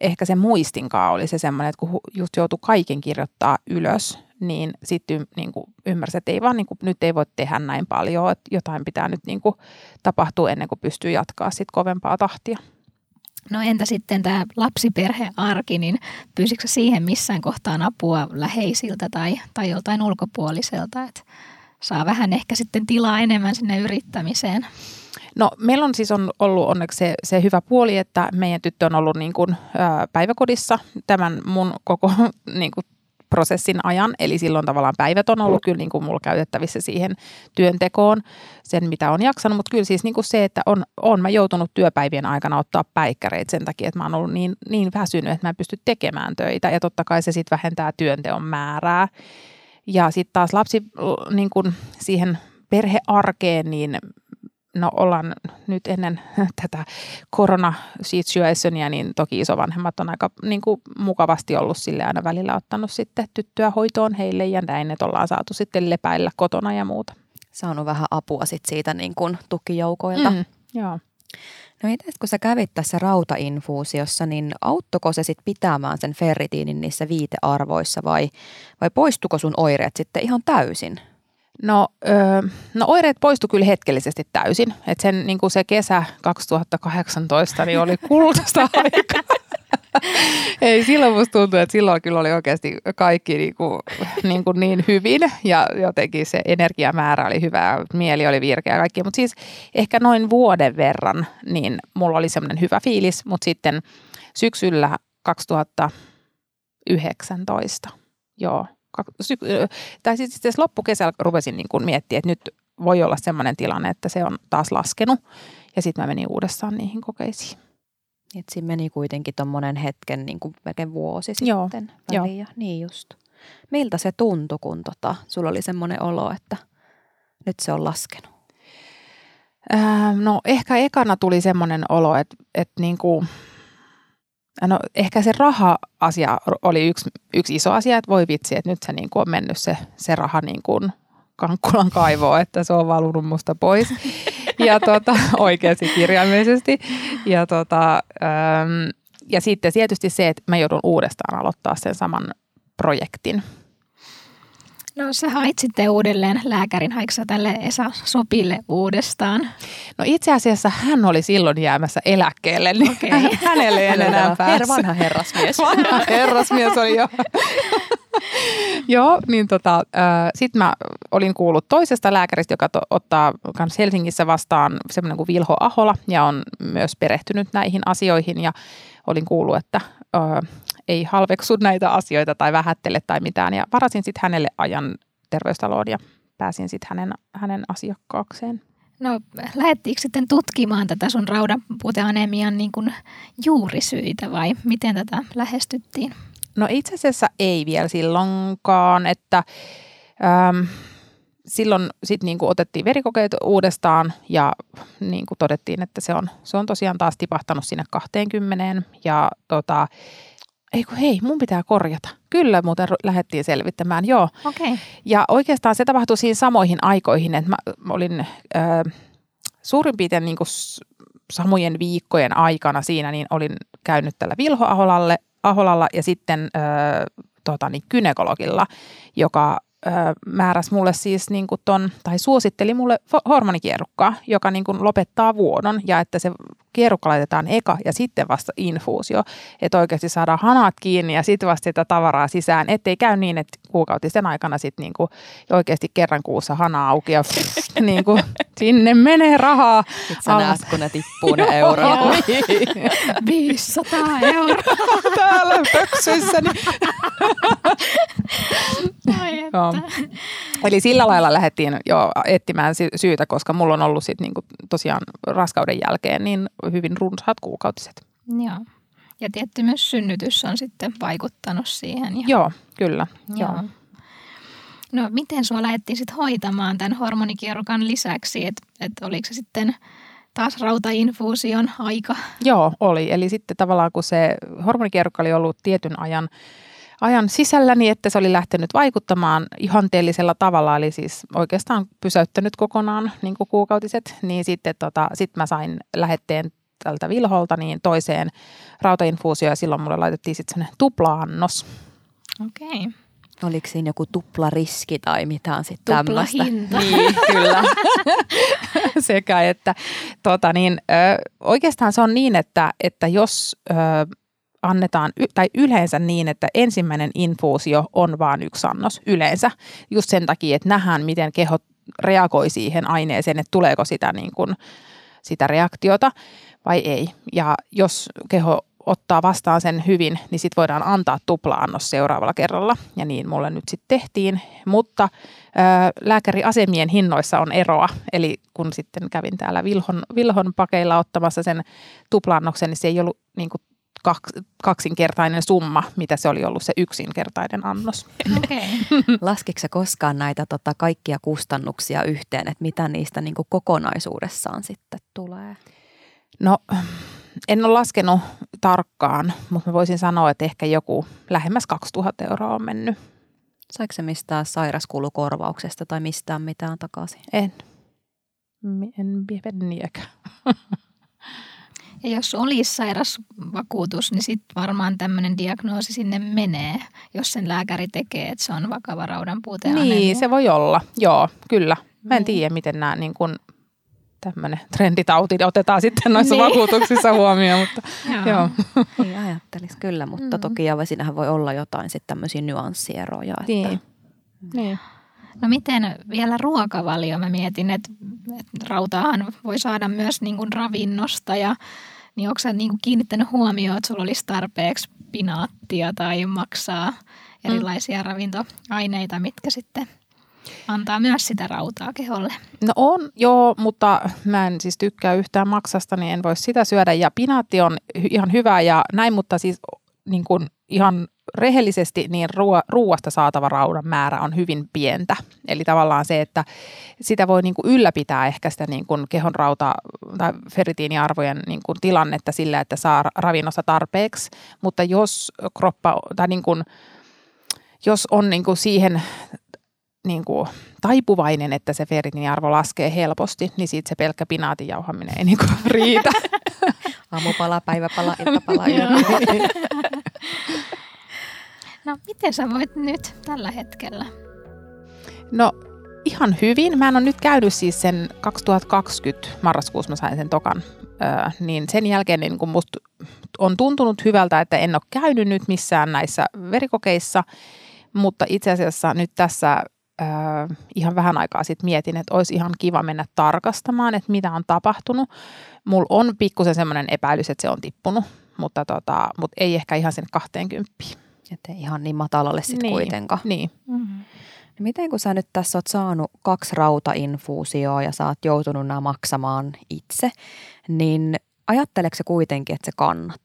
ehkä se muistinkaa oli se semmoinen, että kun just joutui kaiken kirjoittaa ylös, niin sitten niin ymmärsi, että ei vaan, niin kuin, nyt ei voi tehdä näin paljon, että jotain pitää nyt niin kuin tapahtua ennen kuin pystyy jatkaa sit kovempaa tahtia. No entä sitten tämä lapsiperhearki, niin pyysitkö siihen missään kohtaan apua läheisiltä tai, tai joltain ulkopuoliselta, että saa vähän ehkä sitten tilaa enemmän sinne yrittämiseen. No meillä on siis on ollut onneksi se, se hyvä puoli, että meidän tyttö on ollut niin kuin, ää, päiväkodissa tämän mun koko niin kuin, prosessin ajan. Eli silloin tavallaan päivät on ollut kyllä niin kuin mulla käytettävissä siihen työntekoon, sen mitä on jaksanut. Mutta kyllä siis niin kuin se, että on, on mä joutunut työpäivien aikana ottaa päikkäreitä sen takia, että mä oon ollut niin, niin väsynyt, että mä en pysty tekemään töitä. Ja totta kai se sitten vähentää työnteon määrää. Ja sitten taas lapsi niin kun siihen perhearkeen, niin no ollaan nyt ennen tätä korona-situationia, niin toki isovanhemmat on aika niin kuin, mukavasti ollut sille aina välillä ottanut sitten tyttöä hoitoon heille ja näin, että ollaan saatu sitten lepäillä kotona ja muuta. Saanut vähän apua sitten siitä niin kuin tukijoukoilta. Mm, joo. No miten kun sä kävit tässä rautainfuusiossa, niin auttoko se sitten pitämään sen ferritiinin niissä viitearvoissa vai, vai poistuko sun oireet sitten ihan täysin? No, öö, no oireet poistu kyllä hetkellisesti täysin. Et sen niin kuin se kesä 2018 niin oli kultaista aikaa. Ei, silloin musta tuntuu, että silloin kyllä oli oikeasti kaikki niin, kuin, niin, kuin niin hyvin ja jotenkin se energiamäärä oli hyvä, mieli oli virkeä ja kaikki. Mutta siis ehkä noin vuoden verran, niin mulla oli semmoinen hyvä fiilis, mutta sitten syksyllä 2019, joo, tai siis itse loppukesällä rupesin niin kuin miettiä, että nyt voi olla semmoinen tilanne, että se on taas laskenut ja sitten mä menin uudestaan niihin kokeisiin. Et siinä meni kuitenkin tuommoinen hetken, niin kuin melkein vuosi Joo, sitten joo. väliin. Ja, niin just. Miltä se tuntui, kun tota, sulla oli semmoinen olo, että nyt se on laskenut? Ää, no ehkä ekana tuli semmoinen olo, että, että niin kuin, no ehkä se raha-asia oli yksi, yksi iso asia, että voi vitsi, että nyt se niin kuin on mennyt se, se raha niin kuin Kankkulan kaivoon, että se on valunut musta pois. Ja tota, oikeasti kirjaimellisesti. Ja, tota, äm, ja sitten tietysti se, että mä joudun uudestaan aloittaa sen saman projektin. No sä hait sitten uudelleen lääkärin, haiksa tälle Esa Sopille uudestaan? No itse asiassa hän oli silloin jäämässä eläkkeelle, niin Okei. hänelle ei enää päässyt. Her, vanha herrasmies. Vanha herrasmies oli jo. Joo, niin tota, äh, sitten mä olin kuullut toisesta lääkäristä, joka to, ottaa myös Helsingissä vastaan semmoinen kuin Vilho Ahola ja on myös perehtynyt näihin asioihin ja olin kuullut, että äh, ei halveksu näitä asioita tai vähättele tai mitään ja varasin sitten hänelle ajan terveystaloon ja pääsin sitten hänen, hänen asiakkaakseen. No lähettiinkö sitten tutkimaan tätä sun raudanpuuteanemian niin kuin juurisyitä vai miten tätä lähestyttiin? No itse asiassa ei vielä silloinkaan, että äm, silloin sitten niinku otettiin verikokeet uudestaan ja niinku todettiin, että se on, se on tosiaan taas tipahtanut sinne 20 ja tota, ei kun hei, mun pitää korjata. Kyllä muuten lähdettiin selvittämään, joo. Okay. Ja oikeastaan se tapahtui siinä samoihin aikoihin, että mä olin äh, suurin piirtein niin kuin samojen viikkojen aikana siinä, niin olin käynyt tällä Vilho Aholalle, Aholalla ja sitten äh, tota, niin kynekologilla, joka määräsi mulle siis niin kuin ton, tai suositteli mulle hormonikierrukkaa, joka niin kuin lopettaa vuodon ja että se kierukka laitetaan eka ja sitten vasta infuusio, että oikeasti saadaan hanat kiinni ja sitten vasta sitä tavaraa sisään, ettei käy niin, että kuukautisen aikana sitten niinku oikeasti kerran kuussa hana auki ja pff, niinku, sinne menee rahaa. Sitten sä näet, kun ne tippuu ne eurot. 500 euroa. Täällä pöksyissä. Niin. Joo. Eli sillä lailla lähdettiin jo etsimään sy- syytä, koska mulla on ollut sit niinku tosiaan raskauden jälkeen niin hyvin runsaat kuukautiset. Joo. Ja tietty myös synnytys on sitten vaikuttanut siihen. Ja, Joo, kyllä. Joo. Joo. No miten sua lähdettiin sitten hoitamaan tämän hormonikierrokan lisäksi, että et oliko se sitten taas rautainfuusion aika? Joo, oli. Eli sitten tavallaan kun se hormonikierrokka oli ollut tietyn ajan, ajan sisällä, niin että se oli lähtenyt vaikuttamaan ihanteellisella tavalla, eli siis oikeastaan pysäyttänyt kokonaan niin kuin kuukautiset, niin sitten tota, sit mä sain lähetteen tältä Vilholta niin toiseen rautainfuusioon ja silloin mulle laitettiin sitten tupla-annos. Okei. Okay. Oliko siinä joku tuplariski tai mitään sitten tämmöistä? Niin, kyllä. sekä että tota niin, ö, oikeastaan se on niin, että, että jos ö, annetaan, tai yleensä niin, että ensimmäinen infuusio on vain yksi annos yleensä, just sen takia, että nähdään, miten keho reagoi siihen aineeseen, että tuleeko sitä, niin kuin, sitä reaktiota vai ei. Ja jos keho ottaa vastaan sen hyvin, niin sitten voidaan antaa tupla-annos seuraavalla kerralla. Ja niin mulle nyt sitten tehtiin. Mutta ö, lääkäriasemien hinnoissa on eroa. Eli kun sitten kävin täällä Vilhon, Vilhon pakeilla ottamassa sen tupla-annoksen, niin se ei ollut niin kuin kaks, kaksinkertainen summa, mitä se oli ollut se yksinkertainen annos. Okei. Okay. Sä koskaan näitä tota, kaikkia kustannuksia yhteen, että mitä niistä niin kuin kokonaisuudessaan sitten tulee? No en ole laskenut tarkkaan, mutta mä voisin sanoa, että ehkä joku lähemmäs 2000 euroa on mennyt. Saiko se mistään sairaskulukorvauksesta tai mistään mitään takaisin? En. En penniäkään. Ja jos olisi sairasvakuutus, niin sitten varmaan tämmöinen diagnoosi sinne menee, jos sen lääkäri tekee, että se on vakava raudanpuute. Niin, se voi olla. Joo, kyllä. Mä en Niin. tiedä, miten nämä niin kun, tämmöinen trenditauti otetaan sitten noissa Niin. vakuutuksissa huomioon, mutta Joo. joo. Ei ajattelisi kyllä, mutta Mm. toki ja siinähän voi olla jotain sitten tämmöisiä nyanssieroja. Että Niin. niin. No miten vielä ruokavalio? Mä mietin, että, että rautaahan voi saada myös niin kuin ravinnosta ja niin onko sä niin kuin kiinnittänyt huomioon, että sulla olisi tarpeeksi pinaattia tai maksaa erilaisia mm. ravintoaineita, mitkä sitten antaa myös sitä rautaa keholle. No on, joo, mutta mä en siis tykkää yhtään maksasta, niin en voi sitä syödä. Ja pinaatti on ihan hyvä ja näin, mutta siis niin kuin ihan rehellisesti niin ruo- ruuasta saatava raudan määrä on hyvin pientä. Eli tavallaan se, että sitä voi niin kuin ylläpitää ehkä sitä niin kuin kehon rauta- tai ferritiiniarvojen niin kuin tilannetta sillä, että saa ravinnosta tarpeeksi. Mutta jos kroppa tai niin kuin, jos on niin kuin siihen niin kuin taipuvainen, että se ferritiiniarvo laskee helposti, niin siitä se pelkkä pinaatin jauhaminen ei niin kuin riitä. Aamupala, päiväpala, iltapala. No miten sä voit nyt tällä hetkellä? No ihan hyvin. Mä en ole nyt käynyt siis sen 2020 marraskuussa mä sain sen tokan. Öö, niin sen jälkeen niin kun musta on tuntunut hyvältä, että en ole käynyt nyt missään näissä verikokeissa, mutta itse asiassa nyt tässä öö, ihan vähän aikaa sitten mietin, että olisi ihan kiva mennä tarkastamaan, että mitä on tapahtunut. Mulla on pikkusen semmoinen epäilys, että se on tippunut, mutta, tota, mutta ei ehkä ihan sen 20. Että ihan niin matalalle sitten kuitenkaan. Niin. Mm-hmm. No miten kun sä nyt tässä oot saanut kaksi rautainfuusioa ja sä oot joutunut nämä maksamaan itse, niin ajatteleeko se kuitenkin, että se kannatti?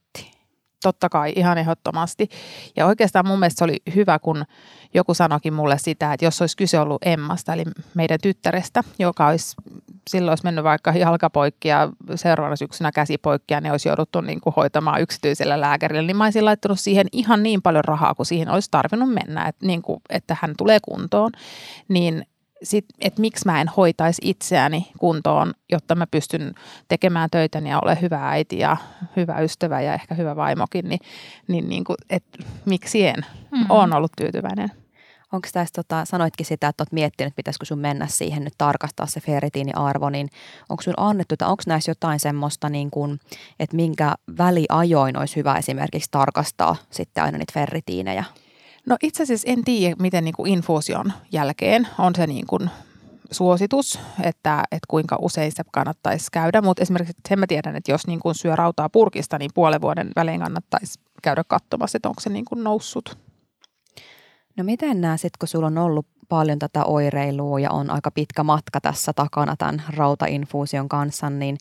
Totta kai, ihan ehdottomasti. Ja oikeastaan mun mielestä se oli hyvä, kun joku sanoikin mulle sitä, että jos olisi kyse ollut Emmasta, eli meidän tyttärestä, joka olisi silloin olisi mennyt vaikka jalkapoikki ja seuraavana syksynä käsipoikki ja ne olisi jouduttu niin kuin hoitamaan yksityisellä lääkärillä, niin mä olisin laittanut siihen ihan niin paljon rahaa, kuin siihen olisi tarvinnut mennä, että, niin kuin, että hän tulee kuntoon. Niin sit, että miksi mä en hoitaisi itseäni kuntoon, jotta mä pystyn tekemään töitäni ja ole hyvä äiti ja hyvä ystävä ja ehkä hyvä vaimokin, niin, niin, niin kuin, et, miksi en? Mm. Olen ollut tyytyväinen. Onko tässä, tota, sanoitkin sitä, että olet miettinyt, että pitäisikö sun mennä siihen nyt tarkastaa se ferritiiniarvo, niin onko sun annettu, tai onko näissä jotain semmoista, niin kuin, että minkä väliajoin olisi hyvä esimerkiksi tarkastaa sitten aina niitä ferritiinejä? No itse asiassa en tiedä, miten niin kuin infuusion jälkeen on se niin kuin suositus, että, että kuinka usein se kannattaisi käydä, mutta esimerkiksi sen mä tiedän, että jos niin kuin syö rautaa purkista, niin puolen vuoden välein kannattaisi käydä katsomassa, että onko se niin kuin noussut. No miten nämä sitten, kun sulla on ollut paljon tätä oireilua ja on aika pitkä matka tässä takana tämän rautainfuusion kanssa, niin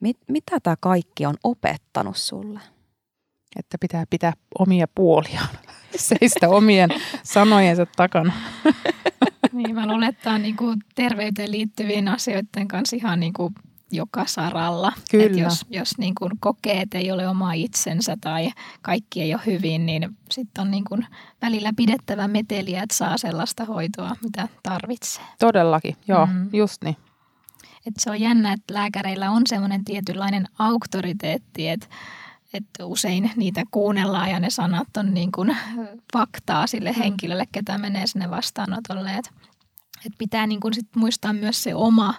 mit, mitä tämä kaikki on opettanut sulle? Että pitää pitää omia puoliaan, seistä omien sanojensa takana. Niin, mä luulen, että tämä on niin kuin terveyteen liittyvien asioiden kanssa ihan niin kuin joka saralla. Kyllä. Et jos jos niin kuin kokee, että ei ole oma itsensä tai kaikki ei ole hyvin, niin sitten on niin kuin välillä pidettävä meteliä, että saa sellaista hoitoa, mitä tarvitsee. Todellakin, joo, mm. just niin. Et se on jännä, että lääkäreillä on semmoinen tietynlainen auktoriteetti, että että usein niitä kuunnellaan ja ne sanat on niin kuin faktaa sille henkilölle, ketä menee sinne vastaanotolle. Että et pitää niin kuin sit muistaa myös se oma,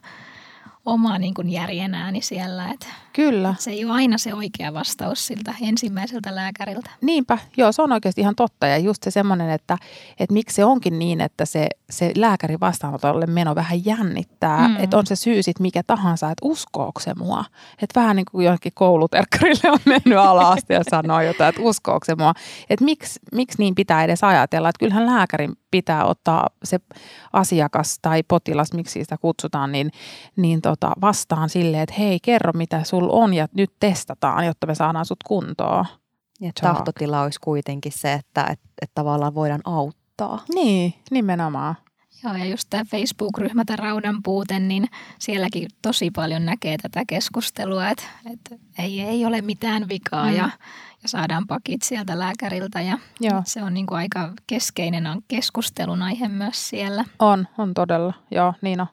oma niin kuin järjen ääni siellä, että Kyllä. se ei ole aina se oikea vastaus siltä ensimmäiseltä lääkäriltä. Niinpä, joo, se on oikeasti ihan totta. Ja just se semmoinen, että, että miksi se onkin niin, että se, se lääkärin vastaanotolle meno vähän jännittää. Mm. Että on se syy sitten mikä tahansa, että uskooko se mua. Että vähän niin kuin jonnekin kouluterkkarille on mennyt alas ja sanoo jotain, että uskooko se mua. Että miksi, miksi niin pitää edes ajatella, että kyllähän lääkärin pitää ottaa se asiakas tai potilas, miksi sitä kutsutaan, niin, niin tota, vastaan silleen, että hei, kerro mitä sul on ja nyt testataan, jotta me saadaan sut kuntoon. Ja tahtotila olisi kuitenkin se, että, että, että tavallaan voidaan auttaa. Niin, nimenomaan. Joo, ja just tämä Facebook-ryhmä, tämä Raudan puute, niin sielläkin tosi paljon näkee tätä keskustelua, että, että ei, ei ole mitään vikaa Mm. ja saadaan pakit sieltä lääkäriltä ja Joo. se on niin kuin aika keskeinen keskustelun aihe myös siellä. On, on todella. Joo, niin on.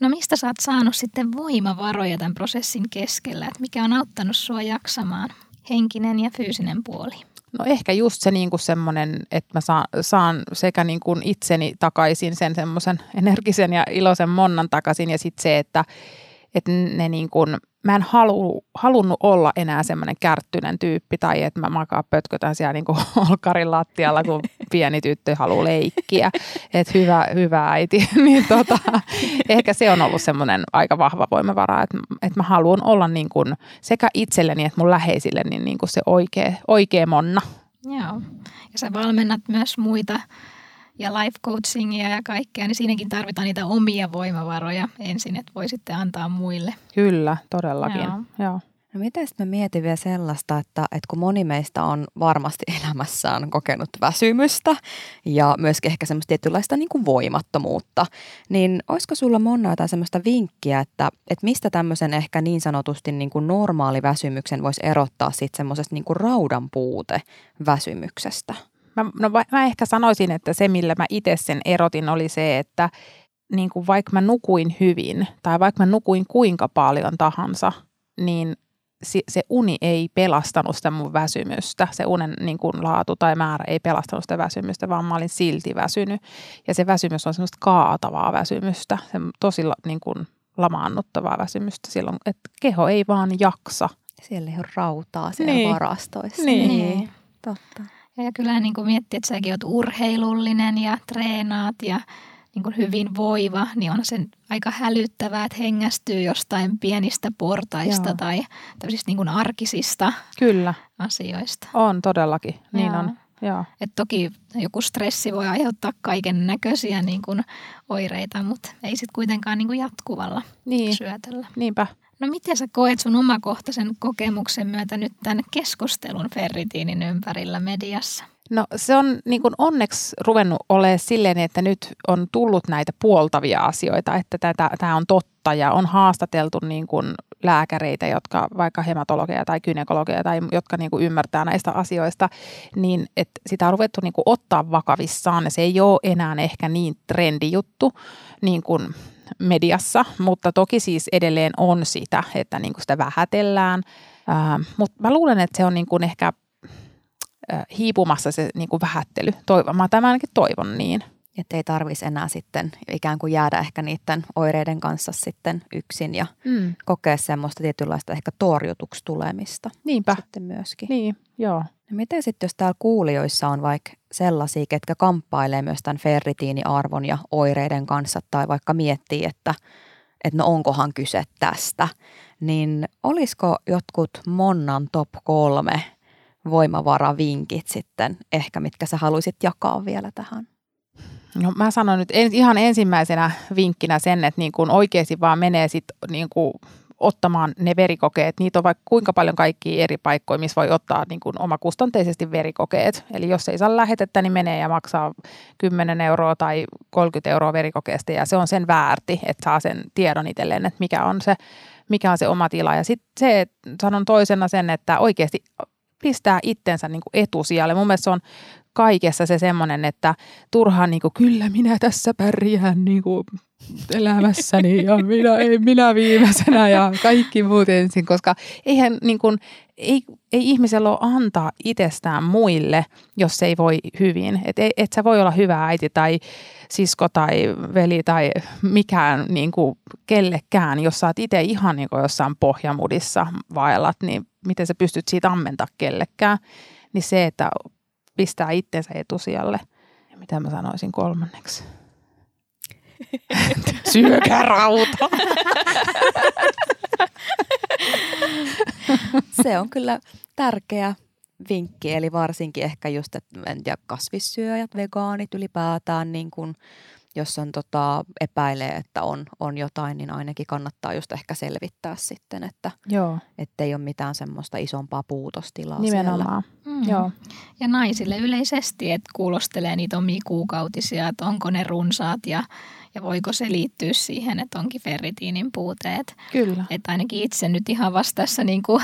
No mistä sä oot saanut sitten voimavaroja tämän prosessin keskellä, että mikä on auttanut sua jaksamaan henkinen ja fyysinen puoli? No ehkä just se niin kuin semmoinen, että mä saan, saan sekä niin kuin itseni takaisin sen semmoisen energisen ja iloisen monnan takaisin ja sitten se, että että ne niin kuin, mä en halu, halunnut olla enää semmoinen kärttyinen tyyppi tai että mä makaa pötkötän siellä niin kuin olkarin lattialla, kun pieni tyttö haluaa leikkiä. Että hyvä, hyvä äiti. niin tota, ehkä se on ollut semmoinen aika vahva voimavara, että, että mä haluan olla niin kuin sekä itselleni että mun läheisille niin, niin kuin se oikea, oikea monna. Joo. Ja sä valmennat myös muita ja life coachingia ja kaikkea, niin siinäkin tarvitaan niitä omia voimavaroja ensin, että voi sitten antaa muille. Kyllä, todellakin. Joo. Joo. No miten mä mietin vielä sellaista, että, että kun moni meistä on varmasti elämässään kokenut väsymystä ja myöskin ehkä semmoista tietynlaista niin kuin voimattomuutta, niin olisiko sulla Monna jotain semmoista vinkkiä, että, että mistä tämmöisen ehkä niin sanotusti niin kuin normaali väsymyksen voisi erottaa sitten semmoisesta niin kuin raudan puute väsymyksestä? Mä, no, mä ehkä sanoisin, että se millä mä itse sen erotin oli se, että niin kuin vaikka mä nukuin hyvin tai vaikka mä nukuin kuinka paljon tahansa, niin se uni ei pelastanut sitä mun väsymystä. Se unen niin kuin laatu tai määrä ei pelastanut sitä väsymystä, vaan mä olin silti väsynyt. Ja se väsymys on semmoista kaatavaa väsymystä, se tosi niin kuin lamaannuttavaa väsymystä silloin, että keho ei vaan jaksa. Siellä ei ole rautaa siellä niin. varastoissa. Niin. niin. Totta. Ja kyllä niin kuin miettii, että säkin olet urheilullinen ja treenaat ja niin kuin hyvin voiva, niin on sen aika hälyttävää, että hengästyy jostain pienistä portaista Joo. tai tämmöisistä niin kuin arkisista Kyllä. asioista. On todellakin, niin Joo. on. Joo. Et toki joku stressi voi aiheuttaa kaiken näköisiä niin kuin oireita, mutta ei sitten kuitenkaan niin kuin jatkuvalla niin. syötöllä. Niinpä. No miten sä koet sun omakohtaisen kokemuksen myötä nyt tämän keskustelun ferritiinin ympärillä mediassa? No se on niin kuin onneksi ruvennut olemaan silleen, että nyt on tullut näitä puoltavia asioita, että tämä on totta ja on haastateltu niin kuin lääkäreitä, jotka vaikka hematologeja tai gynekologeja tai jotka niin kuin ymmärtää näistä asioista, niin että sitä on ruvettu niin kuin ottaa vakavissaan ja se ei ole enää ehkä niin trendijuttu niin kuin mediassa, mutta toki siis edelleen on sitä, että niin kuin sitä vähätellään. Äh, mutta mä luulen, että se on niin kuin ehkä äh, hiipumassa se niin kuin vähättely. Toivon, mä tämän ainakin toivon niin. Että ei tarvitsisi enää sitten ikään kuin jäädä ehkä niiden oireiden kanssa sitten yksin ja mm. kokea semmoista tietynlaista ehkä torjutuksi tulemista. Niinpä. Sitten myöskin. Niin, joo. No miten sitten, jos täällä kuulijoissa on vaikka sellaisia, ketkä kamppailee myös tämän ferritiiniarvon ja oireiden kanssa tai vaikka miettii, että, että no onkohan kyse tästä, niin olisiko jotkut Monnan top kolme voimavaravinkit sitten ehkä, mitkä sä haluaisit jakaa vielä tähän? No mä sanon nyt ihan ensimmäisenä vinkkinä sen, että niin kun oikeasti vaan menee sit niin kuin ottamaan ne verikokeet. Niitä on vaikka kuinka paljon kaikkia eri paikkoja, missä voi ottaa niin kuin omakustanteisesti verikokeet. Eli jos ei saa lähetettä, niin menee ja maksaa 10 euroa tai 30 euroa verikokeesta ja se on sen väärti, että saa sen tiedon itselleen, että mikä on se, mikä on se oma tila. Ja sitten se, sanon toisena sen, että oikeasti pistää itsensä niin kuin etusijalle. Mun mielestä se on kaikessa se semmoinen, että turhaan niin kuin, kyllä minä tässä pärjään niin kuin elämässäni ja minä, ei, minä viimeisenä ja kaikki muut ensin, koska eihän niin kuin, ei, ei ihmisellä ole antaa itsestään muille, jos se ei voi hyvin. Et, et sä voi olla hyvä äiti tai sisko tai veli tai mikään niin kuin kellekään, jos sä oot itse ihan niin kuin jossain pohjamudissa vaellat, niin miten sä pystyt siitä ammentaa kellekään. Niin se, että pistää itsensä etusijalle. Ja mitä mä sanoisin kolmanneksi? Syökää rauta. Se on kyllä tärkeä vinkki, eli varsinkin ehkä just, että en tiedä, kasvissyöjät, vegaanit ylipäätään, niin kun, jos on tota, epäilee, että on, on jotain, niin ainakin kannattaa just ehkä selvittää sitten, että Joo. ei ole mitään semmoista isompaa puutostilaa Nimenomaan. siellä. Mm. Joo. Ja naisille yleisesti, että kuulostelee niitä omia kuukautisia, että onko ne runsaat ja ja voiko se liittyä siihen, että onkin ferritiinin puuteet. Kyllä. Että ainakin itse nyt ihan vastassa niin kuin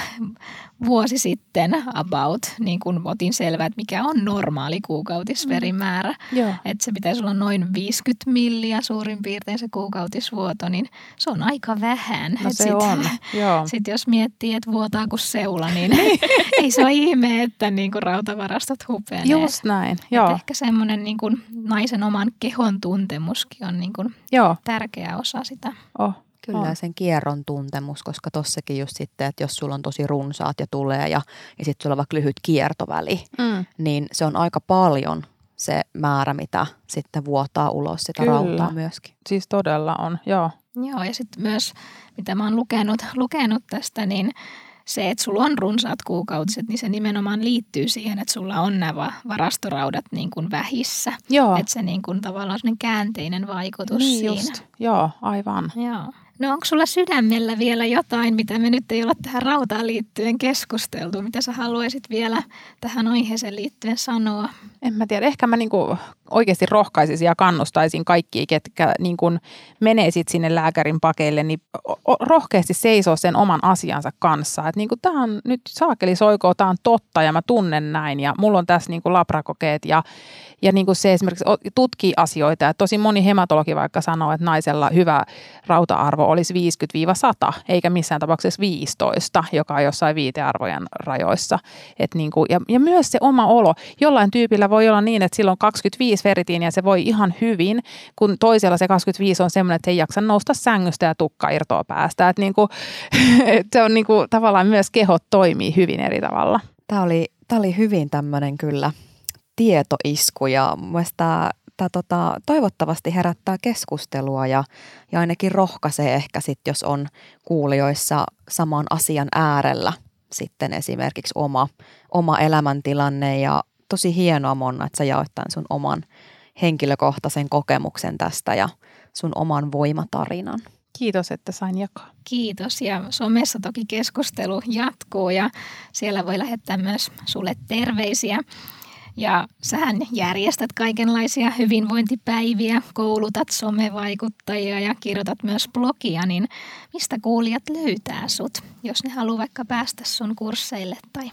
vuosi sitten about niin kuin otin selvää, että mikä on normaali kuukautisverimäärä. Mm. Että se pitäisi olla noin 50 milliä suurin piirtein se kuukautisvuoto, niin se on aika vähän. No se sit, on, Sitten jos miettii, että vuotaa kuin seula, niin ei se ole ihme, että niin kuin rautavarastot hupenee. Just näin, joo. ehkä semmoinen niin kuin naisen oman kehon tuntemuskin on niin kuin Joo. tärkeä osa sitä. Oh, Kyllä On. sen kierron tuntemus, koska tossakin just sitten, että jos sulla on tosi runsaat ja tulee ja, ja sitten sulla on vaikka lyhyt kiertoväli, Mm. niin se on aika paljon se määrä, mitä sitten vuotaa ulos sitä Kyllä. rautaa myöskin. Siis todella on, joo. Joo, ja sitten myös, mitä mä oon lukenut, lukenut tästä, niin se, että sulla on runsaat kuukautiset, niin se nimenomaan liittyy siihen, että sulla on nämä varastoraudat niin kuin vähissä. Joo, Että se niin kuin tavallaan on käänteinen vaikutus niin siinä. just. Joo, aivan. Joo. No onko sulla sydämellä vielä jotain, mitä me nyt ei olla tähän rautaan liittyen keskusteltu? Mitä sä haluaisit vielä tähän aiheeseen liittyen sanoa? En mä tiedä, ehkä mä niinku oikeasti rohkaisisin ja kannustaisin kaikkia, ketkä niinku menee sit sinne lääkärin pakeille, niin rohkeasti seisoo sen oman asiansa kanssa. Että niinku tämä on nyt saakeli soikoo, tämä on totta ja mä tunnen näin ja mulla on tässä niinku labrakokeet ja, ja niinku se esimerkiksi tutkii asioita. Ja tosi moni hematologi vaikka sanoo, että naisella hyvä rauta-arvo olisi 50-100, eikä missään tapauksessa 15, joka on jossain viitearvojen rajoissa. Et niinku, ja, ja myös se oma olo. Jollain tyypillä voi olla niin, että silloin 25 feritiiniä se voi ihan hyvin, kun toisella se 25 on semmoinen, että ei jaksa nousta sängystä ja tukka irtoa päästä. Et niinku, et se on niinku, tavallaan myös kehot toimii hyvin eri tavalla. Tämä oli, tämä oli hyvin tämmöinen kyllä tietoisku ja tämä tota, toivottavasti herättää keskustelua ja, ja ainakin rohkaisee ehkä sitten, jos on kuulijoissa saman asian äärellä sitten esimerkiksi oma, oma elämäntilanne ja tosi hienoa Monna, että sä jaoit tämän sun oman henkilökohtaisen kokemuksen tästä ja sun oman voimatarinan. Kiitos, että sain jakaa. Kiitos ja somessa toki keskustelu jatkuu ja siellä voi lähettää myös sulle terveisiä. Ja sähän järjestät kaikenlaisia hyvinvointipäiviä, koulutat somevaikuttajia ja kirjoitat myös blogia, niin mistä kuulijat löytää sut, jos ne haluaa vaikka päästä sun kursseille tai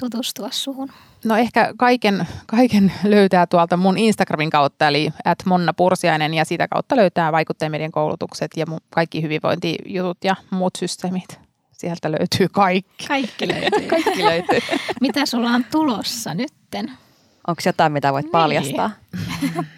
tutustua suhun? No ehkä kaiken, kaiken löytää tuolta mun Instagramin kautta, eli at Monna Pursiainen, ja sitä kautta löytää vaikuttajamedian koulutukset ja kaikki hyvinvointijutut ja muut systeemit. Sieltä löytyy kaikki. Kaikki löytyy. Kaikki löytyy. Mitä sulla on tulossa nytten? Onko jotain, mitä voit Niin. paljastaa?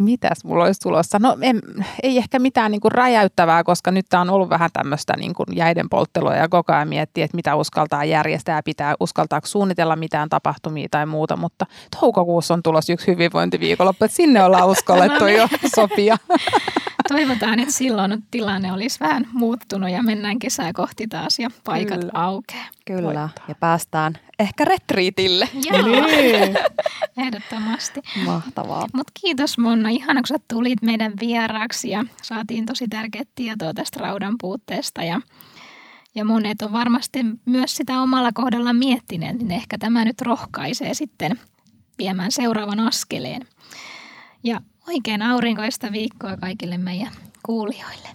Mitäs mulla olisi tulossa? No en, ei ehkä mitään niin kuin räjäyttävää, koska nyt tämä on ollut vähän tämmöistä niin kuin jäiden polttelua ja koko ajan miettii, että mitä uskaltaa järjestää ja pitää, uskaltaako suunnitella mitään tapahtumia tai muuta, mutta toukokuussa on tulossa yksi hyvinvointiviikonloppu, että sinne ollaan uskallettu jo sopia. Toivotaan, että silloin tilanne olisi vähän muuttunut ja mennään kesää kohti taas ja paikat Kyllä. aukeaa. Kyllä, Voittaa. ja päästään ehkä retriitille. Joo, Niin. ehdottomasti. Mahtavaa. Mutta kiitos Monna, ihana kun sä tulit meidän vieraaksi ja saatiin tosi tärkeää tietoa tästä raudan puutteesta ja ja monet on varmasti myös sitä omalla kohdalla miettineet, niin ehkä tämä nyt rohkaisee sitten viemään seuraavan askeleen. Ja oikein aurinkoista viikkoa kaikille meidän kuulijoille.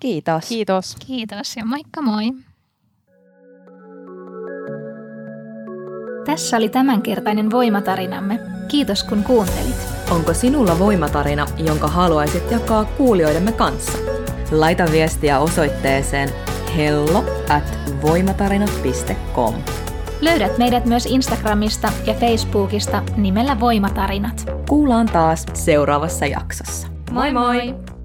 Kiitos. Kiitos. Kiitos ja moikka moi! Tässä oli tämänkertainen voimatarinamme. Kiitos kun kuuntelit. Onko sinulla voimatarina, jonka haluaisit jakaa kuulijoidemme kanssa? Laita viestiä osoitteeseen hello at. Löydät meidät myös Instagramista ja Facebookista nimellä Voimatarinat. Kuullaan taas seuraavassa jaksossa. Moi moi!